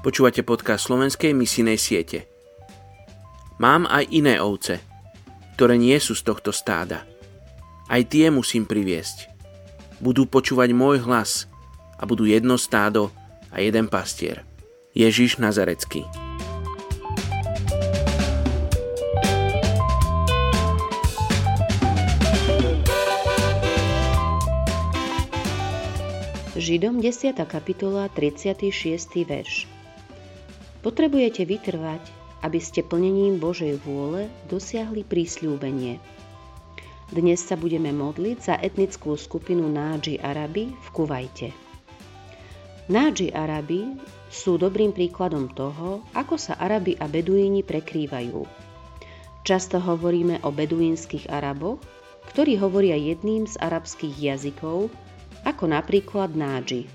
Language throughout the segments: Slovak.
Počúvate podcast slovenskej misijnej siete. Mám aj iné ovce, ktoré nie sú z tohto stáda. Aj tie musím priviesť. Budú počúvať môj hlas a budú jedno stádo a jeden pastier. Ježiš Nazarecký. Židom 10. kapitola 36. verš Potrebujete vytrvať, aby ste plnením Božej vôle dosiahli prísľúbenie. Dnes sa budeme modliť za etnickú skupinu Nádži Araby v Kuvajte. Nádži Araby sú dobrým príkladom toho, ako sa Araby a Beduíni prekrývajú. Často hovoríme o beduínskych Araboch, ktorí hovoria jedným z arabských jazykov, ako napríklad Nádži.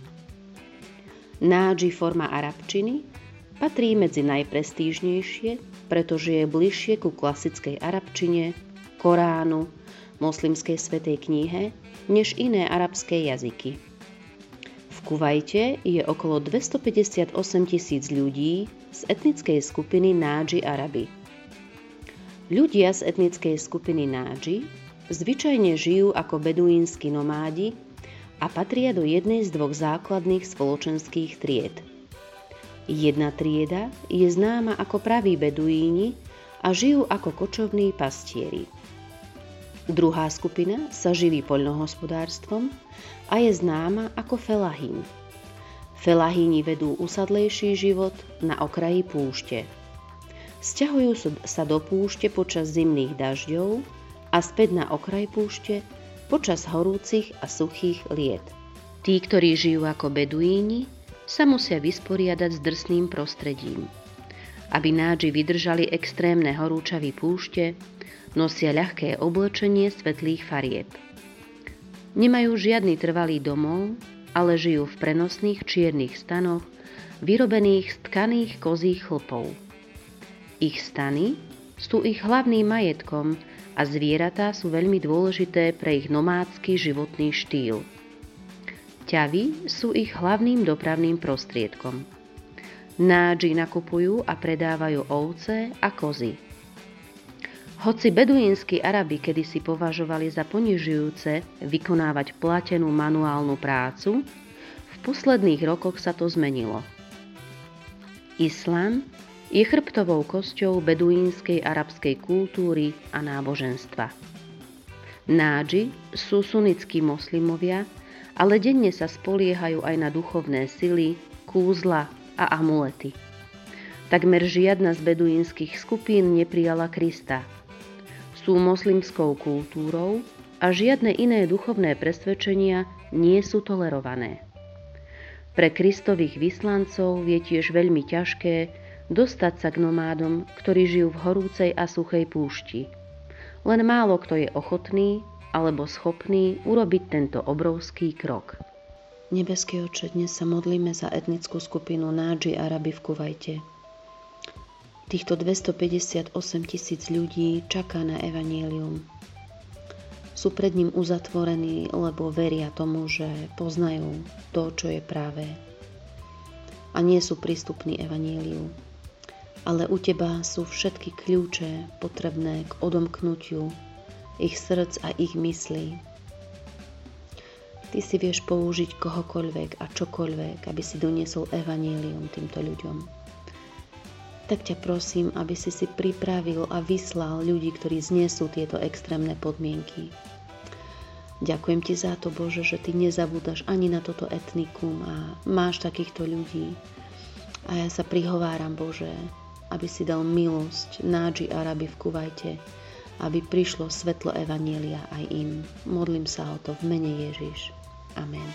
Nádži forma arabčiny Patrí medzi najprestížnejšie, pretože je bližšie ku klasickej arabčine, Koránu, moslimskej svetej knihe, než iné arabské jazyky. V Kuvajte je okolo 258 tisíc ľudí z etnickej skupiny Nádži Araby. Ľudia z etnickej skupiny Nádži zvyčajne žijú ako beduínsky nomádi a patria do jednej z dvoch základných spoločenských tried – Jedna trieda je známa ako praví beduíni a žijú ako kočovní pastieri. Druhá skupina sa živí poľnohospodárstvom a je známa ako felahín. Felahíni vedú usadlejší život na okraji púšte. Sťahujú sa do púšte počas zimných dažďov a späť na okraj púšte počas horúcich a suchých liet. Tí, ktorí žijú ako beduíni, sa musia vysporiadať s drsným prostredím. Aby nádži vydržali extrémne horúčavy púšte, nosia ľahké oblečenie svetlých farieb. Nemajú žiadny trvalý domov, ale žijú v prenosných čiernych stanoch, vyrobených z tkaných kozích chlpov. Ich stany sú ich hlavným majetkom a zvieratá sú veľmi dôležité pre ich nomádsky životný štýl – Ťavy sú ich hlavným dopravným prostriedkom. Nádži nakupujú a predávajú ovce a kozy. Hoci beduínsky Araby kedysi považovali za ponižujúce vykonávať platenú manuálnu prácu, v posledných rokoch sa to zmenilo. Islám je chrbtovou kosťou beduínskej arabskej kultúry a náboženstva. Nádži sú sunnickí moslimovia, ale denne sa spoliehajú aj na duchovné sily, kúzla a amulety. Takmer žiadna z beduínskych skupín neprijala Krista. Sú moslimskou kultúrou a žiadne iné duchovné presvedčenia nie sú tolerované. Pre Kristových vyslancov je tiež veľmi ťažké dostať sa k nomádom, ktorí žijú v horúcej a suchej púšti. Len málo kto je ochotný alebo schopný urobiť tento obrovský krok. Nebeský oče, dnes sa modlíme za etnickú skupinu Nádži Araby v Kuvajte. Týchto 258 tisíc ľudí čaká na evanílium. Sú pred ním uzatvorení, lebo veria tomu, že poznajú to, čo je práve. A nie sú prístupní evaníliu. Ale u teba sú všetky kľúče potrebné k odomknutiu ich srdc a ich myslí. Ty si vieš použiť kohokoľvek a čokoľvek, aby si doniesol evanílium týmto ľuďom. Tak ťa prosím, aby si si pripravil a vyslal ľudí, ktorí znesú tieto extrémne podmienky. Ďakujem ti za to, Bože, že ty nezabúdaš ani na toto etnikum a máš takýchto ľudí. A ja sa prihováram, Bože, aby si dal milosť Nádži Arabi v Kuvajte, aby prišlo svetlo Evanielia aj im. Modlím sa o to v mene Ježiš. Amen.